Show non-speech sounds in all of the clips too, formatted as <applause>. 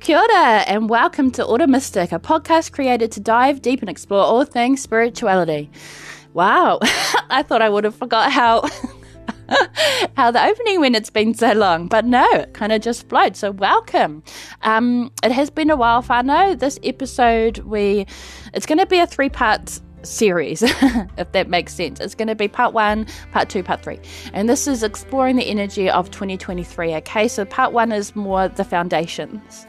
Kia ora, and welcome to Ora Mystic, a podcast created to dive deep and explore all things spirituality. Wow, <laughs> I thought I would have forgot how <laughs> how the opening went. It's been so long, but no, it kind of just flowed. So welcome. Um, it has been a while, whānau. This episode, we it's going to be a three part series, <laughs> if that makes sense. It's going to be part one, part two, part three. And this is exploring the energy of 2023. Okay, so part one is more the foundations.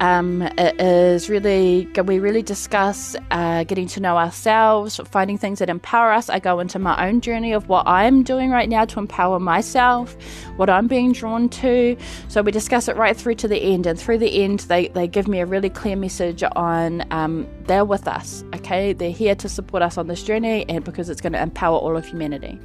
Um, it is really, we really discuss uh, getting to know ourselves, finding things that empower us. I go into my own journey of what I'm doing right now to empower myself, what I'm being drawn to. So we discuss it right through to the end. And through the end, they, they give me a really clear message on um, they're with us, okay? They're here to support us on this journey and because it's going to empower all of humanity.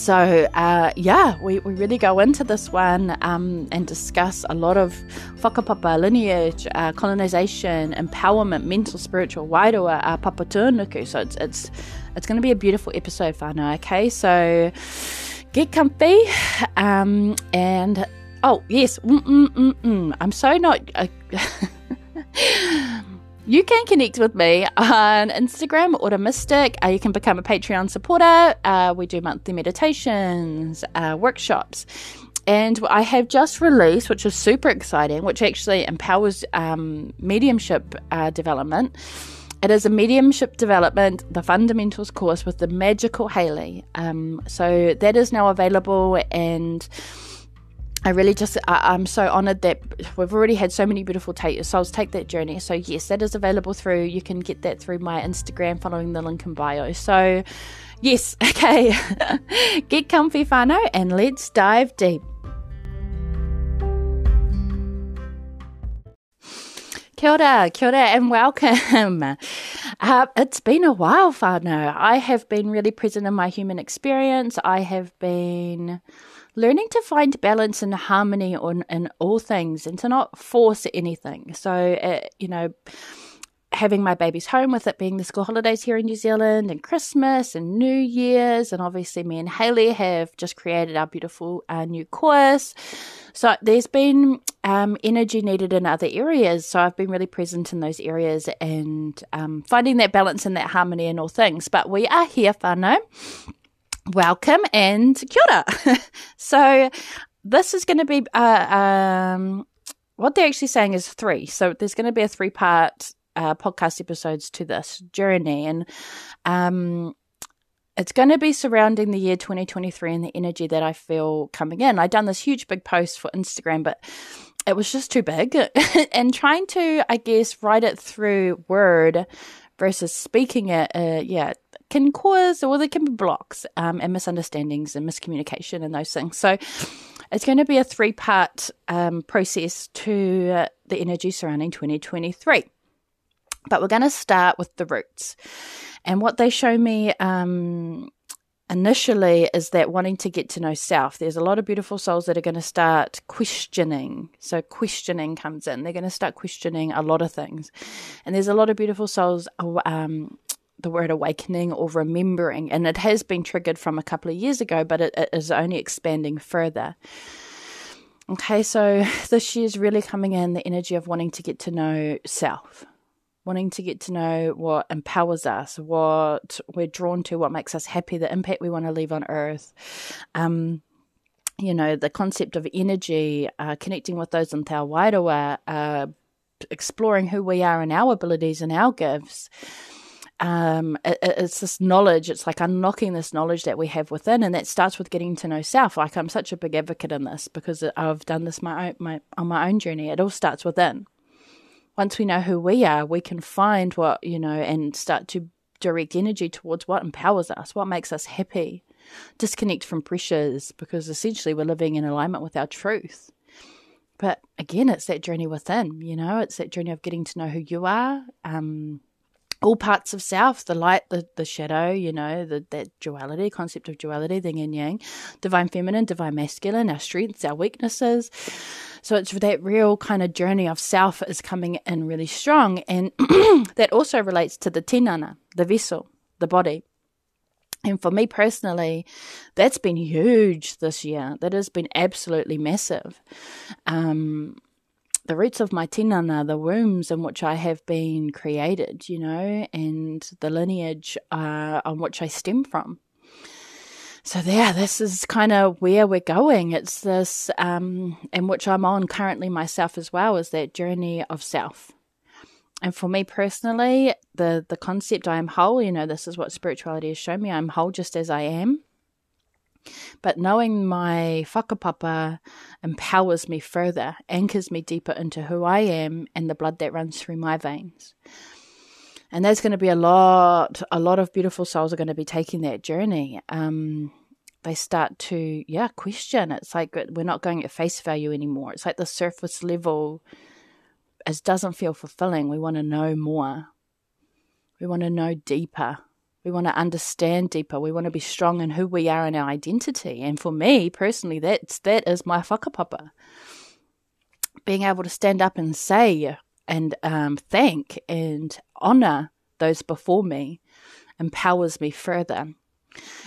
So, uh, yeah, we, we really go into this one um, and discuss a lot of whakapapa, lineage, uh, colonization, empowerment, mental, spiritual, wairua, uh. So it's it's it's going to be a beautiful episode, whānau, okay? So get comfy um, and, oh, yes, Mm-mm-mm-mm. I'm so not... Uh, <laughs> You can connect with me on Instagram, Ora Mystic. Uh, you can become a Patreon supporter. Uh, we do monthly meditations, uh, workshops. And I have just released, which is super exciting, which actually empowers um, mediumship uh, development. It is a mediumship development, the fundamentals course with the magical Haley. Um, so that is now available and I really just I, am so honored that we've already had so many beautiful take, souls take that journey. So yes, that is available through. You can get that through my Instagram, following the link in bio. So yes, <laughs> okay, <laughs> get comfy, whānau, and let's dive deep. Kia ora, kia ora, and welcome. <laughs> Uh, it's been a while, whānau. I have been really present in my human experience. I have been learning to find balance and harmony on in all things and to not force anything. So, uh, you know, having my babies home with it being the school holidays here in New Zealand and Christmas and New Year's, and obviously me and Haley have just created our beautiful uh, new course. So there's been um, energy needed in other areas. So I've been really present in those areas and um, finding that balance and that harmony in all things. But we are here, whānau welcome and kia ora. <laughs> so this is going to be uh, um, what they're actually saying is three. So there's going to be a three part uh, podcast episodes to this journey, and um, it's going to be surrounding the year 2023 and the energy that I feel coming in. I done this huge big post for Instagram, but it was just too big, <laughs> and trying to, I guess, write it through word versus speaking it, uh, yeah, can cause, or there can be blocks um, and misunderstandings and miscommunication and those things. So it's going to be a three part um, process to uh, the energy surrounding 2023. But we're going to start with the roots. And what they show me um, initially is that wanting to get to know self. There's a lot of beautiful souls that are going to start questioning. So, questioning comes in. They're going to start questioning a lot of things. And there's a lot of beautiful souls um, the word awakening or remembering, and it has been triggered from a couple of years ago, but it, it is only expanding further. Okay, so <laughs> this year's really coming in the energy of wanting to get to know self, wanting to get to know what empowers us, what we're drawn to, what makes us happy, the impact we want to leave on earth. Um, you know, the concept of energy, uh, connecting with those in Te Wairua, uh, exploring who we are and our abilities and our gifts um, it, it's this knowledge. It's like unlocking this knowledge that we have within, and that starts with getting to know self. Like I'm such a big advocate in this because I've done this my own, my on my own journey. It all starts within. Once we know who we are, we can find what you know and start to direct energy towards what empowers us, what makes us happy. Disconnect from pressures because essentially we're living in alignment with our truth. But again, it's that journey within. You know, it's that journey of getting to know who you are. Um, all parts of self the light the, the shadow you know the, that duality concept of duality the yin yang divine feminine divine masculine our strengths our weaknesses so it's that real kind of journey of self is coming in really strong and <clears throat> that also relates to the tinana the vessel the body and for me personally, that's been huge this year. That has been absolutely massive. Um, the roots of my tinana, the wombs in which I have been created, you know, and the lineage uh, on which I stem from. So yeah, this is kind of where we're going. It's this, um, in which I'm on currently myself as well, is that journey of self. And for me personally, the the concept I am whole, you know, this is what spirituality has shown me. I'm whole just as I am. But knowing my whakapapa empowers me further, anchors me deeper into who I am and the blood that runs through my veins. And there's going to be a lot, a lot of beautiful souls are going to be taking that journey. Um, they start to, yeah, question. It's like we're not going at face value anymore. It's like the surface level as doesn't feel fulfilling. We want to know more. We want to know deeper. We want to understand deeper. We want to be strong in who we are and our identity. And for me personally, that's that is my whakapapa. Being able to stand up and say and um, thank and honor those before me empowers me further.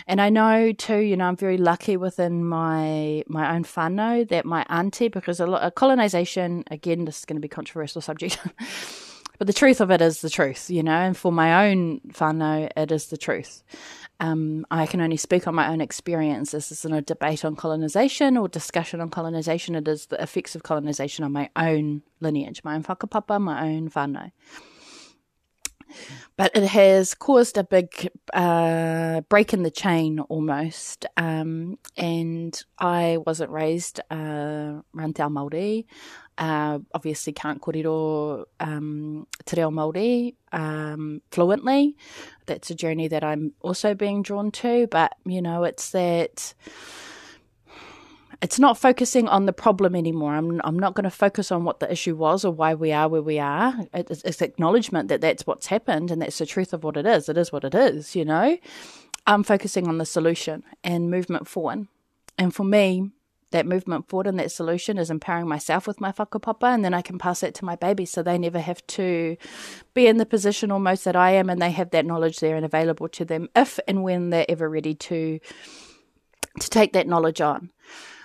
And I know too, you know, I'm very lucky within my my own whānau that my auntie, because a lot of colonization, again, this is going to be controversial subject, <laughs> but the truth of it is the truth, you know, and for my own whānau, it is the truth. Um, I can only speak on my own experience. This isn't a debate on colonization or discussion on colonization. It is the effects of colonization on my own lineage, my own whakapapa, my own whānau but it has caused a big uh, break in the chain almost. Um, and I wasn't raised uh, Rantau Māori. Uh, obviously can't kōrero um, te reo Māori um, fluently. That's a journey that I'm also being drawn to. But, you know, it's that it's not focusing on the problem anymore. I'm I'm not going to focus on what the issue was or why we are where we are. It's, it's acknowledgement that that's what's happened and that's the truth of what it is. It is what it is, you know. I'm focusing on the solution and movement forward. And for me, that movement forward and that solution is empowering myself with my whakapapa and then I can pass that to my baby so they never have to be in the position almost that I am and they have that knowledge there and available to them if and when they're ever ready to to take that knowledge on.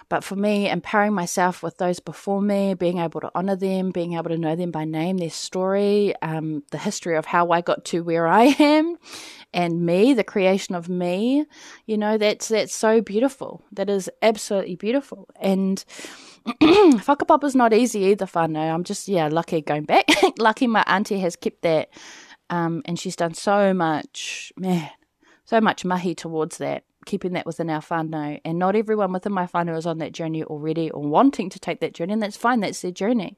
But for me, empowering myself with those before me, being able to honor them, being able to know them by name, their story, um, the history of how I got to where I <laughs> am, and me, the creation of me, you know, that's that's so beautiful. That is absolutely beautiful. And <clears throat> whakapapa is not easy either, whānau. I'm just, yeah, lucky going back. <laughs> lucky my auntie has kept that. Um, and she's done so much, man, so much mahi towards that keeping that within our whānau. And not everyone within my whānau is on that journey already or wanting to take that journey, and that's fine, that's their journey.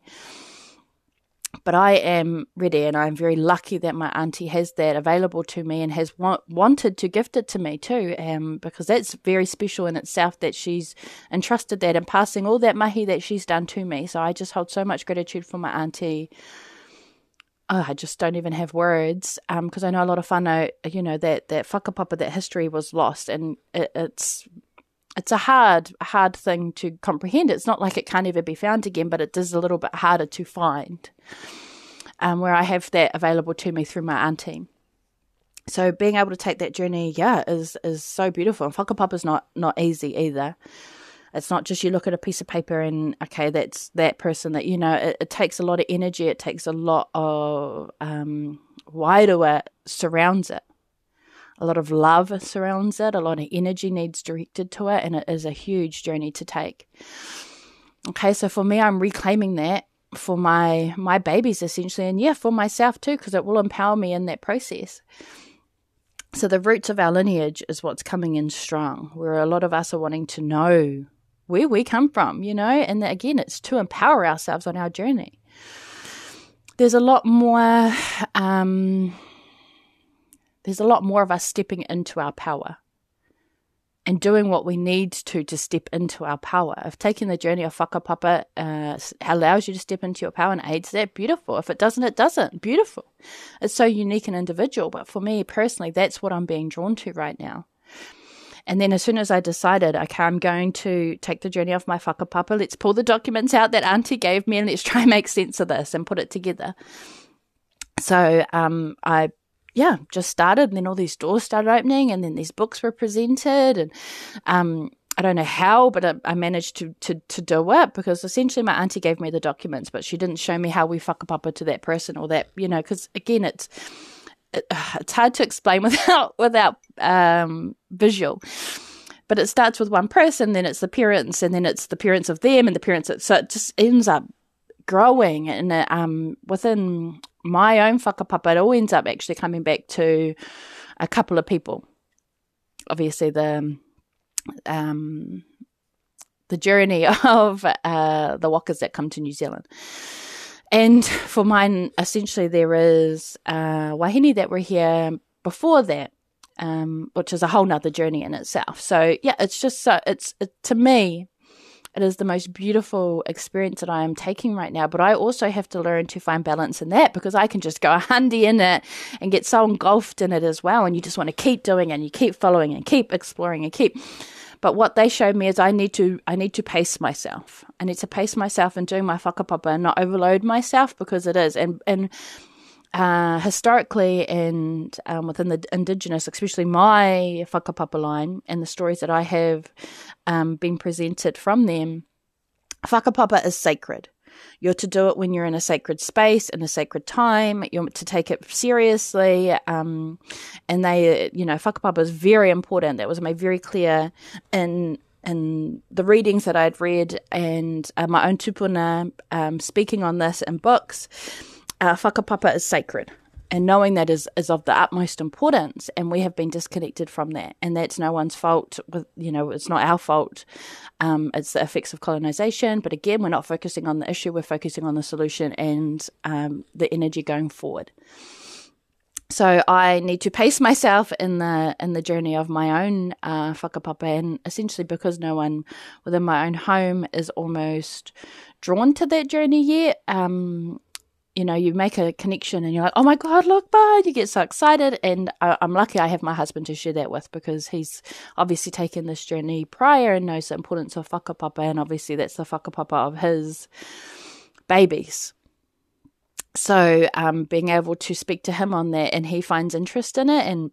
But I am ready, and I'm very lucky that my auntie has that available to me and has wa- wanted to gift it to me too, um, because that's very special in itself that she's entrusted that and passing all that mahi that she's done to me. So I just hold so much gratitude for my auntie oh, I just don't even have words because um, I know a lot of whānau, you know, that that whakapapa, that history was lost, and it, it's it's a hard hard thing to comprehend. It's not like it can't ever be found again, but it is a little bit harder to find. Um, where I have that available to me through my auntie. So being able to take that journey, yeah, is is so beautiful. And whakapapa is not not easy either. It's not just you look at a piece of paper and okay, that's that person that you know. It, it takes a lot of energy. It takes a lot of um, wider surrounds it. A lot of love surrounds it. A lot of energy needs directed to it, and it is a huge journey to take. Okay, so for me, I'm reclaiming that for my my babies essentially, and yeah, for myself too, because it will empower me in that process. So the roots of our lineage is what's coming in strong, where a lot of us are wanting to know where we come from, you know, and again, it's to empower ourselves on our journey. There's a lot more, um, there's a lot more of us stepping into our power and doing what we need to to step into our power. If taking the journey of whakapapa uh, allows you to step into your power and aids that, beautiful. If it doesn't, it doesn't. Beautiful. It's so unique and individual. But for me personally, that's what I'm being drawn to right now. And then as soon as I decided, okay, I'm going to take the journey of my whakapapa, let's pull the documents out that Auntie gave me and let's <laughs> try and make sense of this and put it together. So um, I yeah, just started, and then all these doors started opening, and then these books were presented, and um, I don't know how, but I, I, managed to, to, to do it because essentially my auntie gave me the documents, but she didn't show me how we whakapapa to that person or that, you know, because again, it's, it, <sighs> it's hard to explain <laughs> without, without, um, visual. But it starts with one person, then it's the parents, and then it's the parents of them, and the parents. Of, so it just ends up growing, and um, within my own whakapapa, it all ends up actually coming back to a couple of people. Obviously, the um, the journey <laughs> of uh, the wakas that come to New Zealand. And for mine, essentially, there is uh, wahine that were here before that, um, which is a whole nother journey in itself. So yeah, it's just so it's it, to me, it is the most beautiful experience that I am taking right now. But I also have to learn to find balance in that because I can just go a <laughs> handy in it and get so engulfed in it as well. And you just want to keep doing and you keep following and keep exploring and keep. But what they showed me is I need to I need to pace myself. I need to pace myself and doing my whakapapa and not overload myself because it is and and uh, historically and um, within the indigenous, especially my whakapapa line and the stories that I have um, been presented from them, whakapapa is sacred. You're to do it when you're in a sacred space, in a sacred time. You're to take it seriously. Um, and they, you know, whakapapa is very important. That was made very clear in in the readings that I'd read and uh, my own tupuna um, speaking on this in books uh, whakapapa is sacred. And knowing that is, is of the utmost importance, and we have been disconnected from that, and that's no one's fault. With you know, it's not our fault. Um, it's the effects of colonization. But again, we're not focusing on the issue; we're focusing on the solution and um, the energy going forward. So I need to pace myself in the in the journey of my own uh, whakapapa, and essentially because no one within my own home is almost drawn to that journey yet. Um, you know, you make a connection and you're like, oh my God, look, bud, you get so excited. And I, am lucky I have my husband to share that with because he's obviously taken this journey prior and knows the importance of whakapapa. And obviously that's the whakapapa of his babies. So um, being able to speak to him on that and he finds interest in it and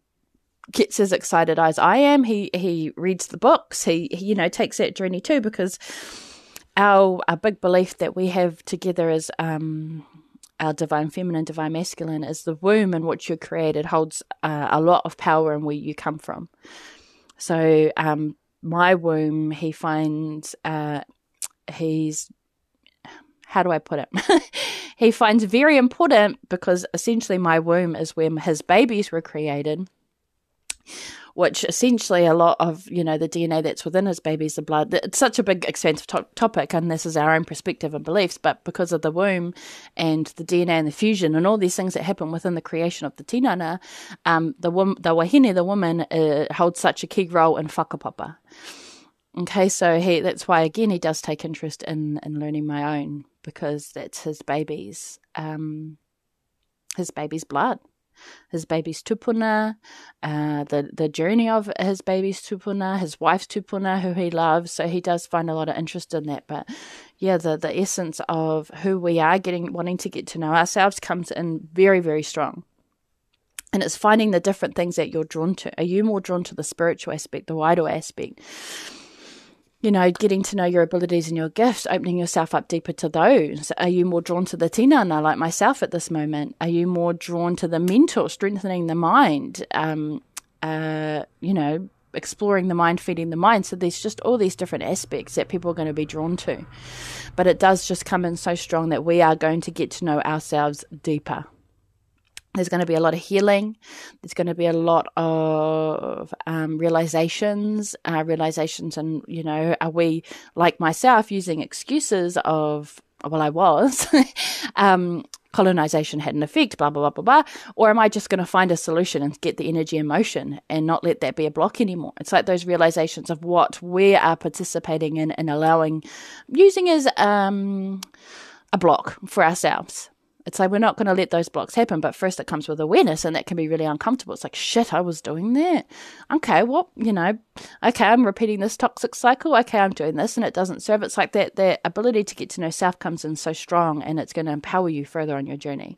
gets as excited as I am. He he reads the books. He, he you know takes that journey too because our a big belief that we have together is um, our divine feminine, divine masculine, is the womb in which you're created holds uh, a lot of power in where you come from. So, um, my womb, he finds, uh, he's, how do I put it? <laughs> he finds very important because essentially my womb is where his babies were created which essentially a lot of you know the DNA that's within his baby's the blood. It's such a big expansive to- topic, and this is our own perspective and beliefs. But because of the womb and the DNA and the fusion and all these things that happen within the creation of the tinana, um, the wom- the wahine, the woman, uh, holds such a key role in whakapapa. Okay, so he that's why again he does take interest in in learning my own because that's his baby's um his baby's blood his baby's tupuna, uh, the the journey of his baby's tupuna, his wife's tupuna, who he loves. So he does find a lot of interest in that. But yeah, the the essence of who we are, getting wanting to get to know ourselves, comes in very very strong. And it's finding the different things that you're drawn to. Are you more drawn to the spiritual aspect, the wider aspect? You know, getting to know your abilities and your gifts, opening yourself up deeper to those? Are you more drawn to the tinana like myself at this moment? Are you more drawn to the mental, strengthening the mind? Um, uh, you know, exploring the mind, feeding the mind. So there's just all these different aspects that people are going to be drawn to. But it does just come in so strong that we are going to get to know ourselves deeper. There's going to be a lot of healing. There's going to be a lot of um, realizations, uh, realizations, and you know, are we like myself using excuses of well, I was, <laughs> um, colonization had an effect, blah, blah, blah, blah, blah. Or am I just going to find a solution and get the energy in motion and not let that be a block anymore? It's like those realizations of what we are participating in and allowing, using as um, a block for ourselves. It's like we're not going to let those blocks happen, but first it comes with awareness, and that can be really uncomfortable. It's like, shit, I was doing that. Okay, well, you know, okay, I'm repeating this toxic cycle. Okay, I'm doing this, and it doesn't serve. It's like that, that ability to get to know self comes in so strong, and it's going to empower you further on your journey.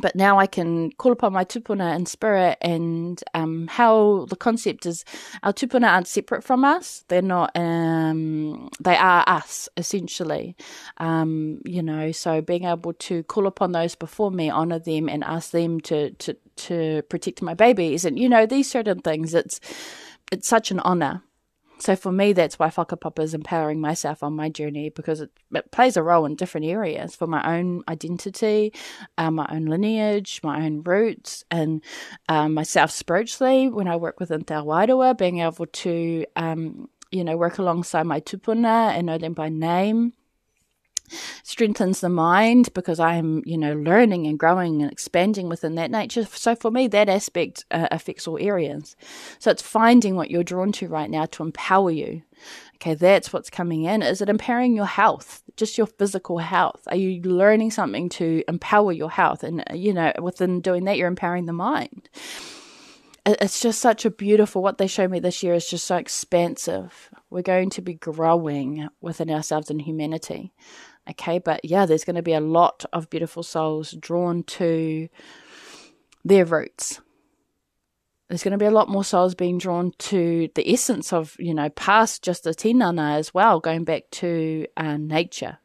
But now I can call upon my tupuna and spirit and um, how the concept is our tupuna aren't separate from us. They're not, um, they are us essentially. Um, you know, so being able to call upon those before me, honor them and ask them to, to, to protect my babies and, you know, these certain things, it's, it's such an honor. So for me, that's why whakapapa is empowering myself on my journey because it, it plays a role in different areas for my own identity, uh, my own lineage, my own roots, and um, myself spiritually. When I work within Te Awarewa, being able to, um, you know, work alongside my tupuna and know them by name strengthens the mind because I'm, you know, learning and growing and expanding within that nature. So for me, that aspect uh, affects all areas. So it's finding what you're drawn to right now to empower you. Okay, that's what's coming in. Is it empowering your health, just your physical health? Are you learning something to empower your health? And, uh, you know, within doing that, you're empowering the mind it's just such a beautiful what they showed me this year is just so expansive we're going to be growing within ourselves and humanity Okay, but yeah, there's going to be a lot of beautiful souls drawn to their roots. There's going to be a lot more souls being drawn to the essence of, you know, past just the tinana as well, going back to uh, nature.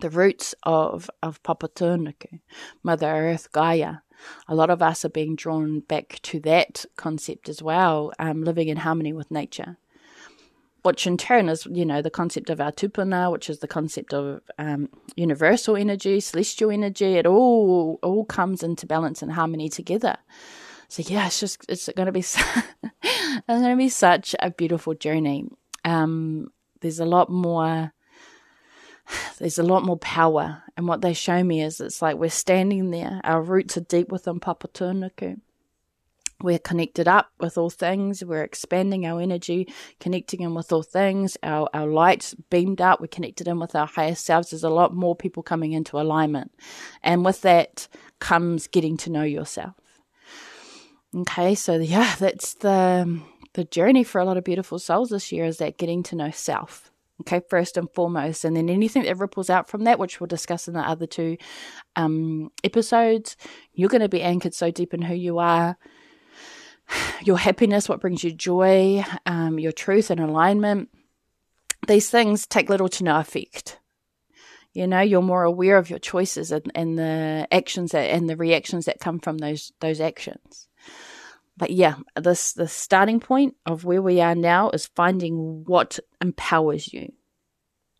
The roots of, of Papatūānuku, Mother Earth, Gaia. A lot of us are being drawn back to that concept as well, um, living in harmony with nature which in turn is, you know, the concept of our tupuna, which is the concept of um, universal energy, celestial energy. It all all comes into balance and harmony together. So yeah, it's just it's going to be <laughs> it's going to be such a beautiful journey. Um, there's a lot more. There's a lot more power, and what they show me is it's like we're standing there. Our roots are deep within Papatūānuku we're connected up with all things. We're expanding our energy, connecting in with all things. Our, our lights beamed up. We're connected in with our higher selves. There's a lot more people coming into alignment. And with that comes getting to know yourself. Okay. So <laughs> yeah, that's the, the journey for a lot of beautiful souls this year is that getting to know self. Okay, first and foremost, and then anything that ripples out from that, which we'll discuss in the other two um, episodes, you're going to be anchored so deep in who you are your happiness, what brings you joy, um, your truth and alignment. These things take little to no effect. You know, you're more aware of your choices and, and the actions that, and the reactions that come from those those actions. But yeah, this the starting point of where we are now is finding what empowers you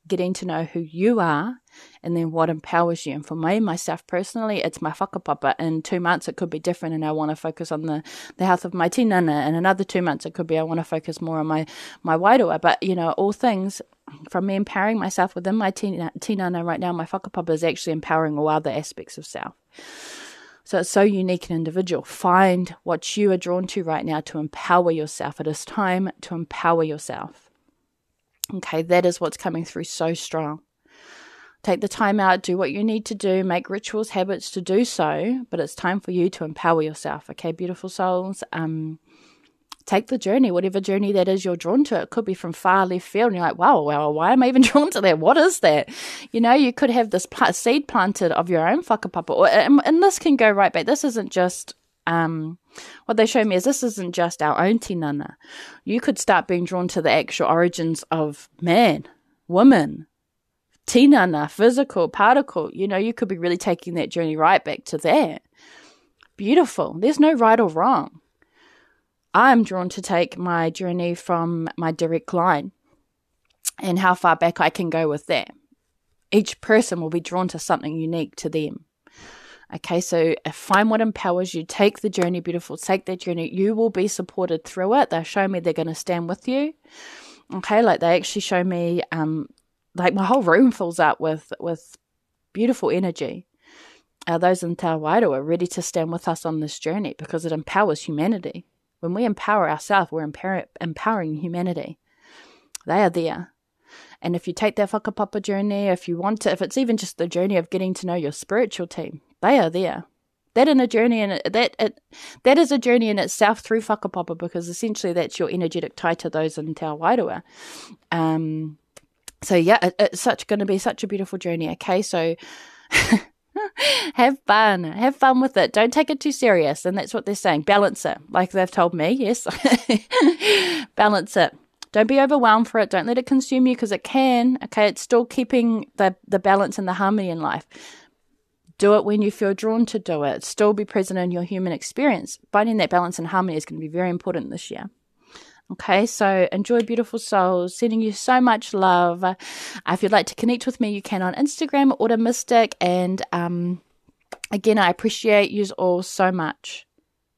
getting to know who you are and then what empowers you. And for me, myself personally, it's my whakapapa. In two months, it could be different, and I want to focus on the, the health of my tinana. And another two months, it could be I want to focus more on my, my wairua. But, you know, all things from me empowering myself within my tinana right now, my whakapapa is actually empowering all other aspects of self. So it's so unique and individual. Find what you are drawn to right now to empower yourself. It is time to empower yourself. Okay, that is what's coming through so strong. Take the time out, do what you need to do, make rituals, habits to do so, but it's time for you to empower yourself. Okay, beautiful souls. Um, take the journey, whatever journey that is you're drawn to. It could be from far left field, and you're like, wow, wow, why am I even <laughs> drawn to that? What is that? You know, you could have this pl- seed planted of your own whakapapa, or, and, and this can go right back. This isn't just um, what they show me is this isn't just our own tinana. You could start being drawn to the actual origins of man, woman, tinana, physical, particle. You know, you could be really taking that journey right back to that. Beautiful. There's no right or wrong. I'm drawn to take my journey from my direct line and how far back I can go with that. Each person will be drawn to something unique to them. Okay, so uh, find what empowers you. Take the journey, beautiful. Take that journey. You will be supported through it. They show me they're going to stand with you. Okay, like they actually show me, um, like my whole room fills up with with beautiful energy. Uh, those in Te are ready to stand with us on this journey because it empowers humanity. When we empower ourselves, we're empower- empowering humanity. They are there. And if you take that whakapapa journey, if you want to, if it's even just the journey of getting to know your spiritual team, they are there. That in a journey and that it, that is a journey in itself through whakapapa because essentially that's your energetic tie to those in Te. Um, so yeah, it, it's such going to be such a beautiful journey. Okay, so <laughs> have fun. Have fun with it. Don't take it too serious. And that's what they're saying. Balance it. Like they've told me. Yes. <laughs> Balance it. Don't be overwhelmed for it. Don't let it consume you because it can. Okay. It's still keeping the, the balance and the harmony in life. Do it when you feel drawn to do it. Still be present in your human experience. Finding that balance and harmony is going to be very important this year. Okay, so enjoy beautiful souls. Sending you so much love. Uh, if you'd like to connect with me, you can on Instagram, Ora Mystic. And um, again, I appreciate you all so much.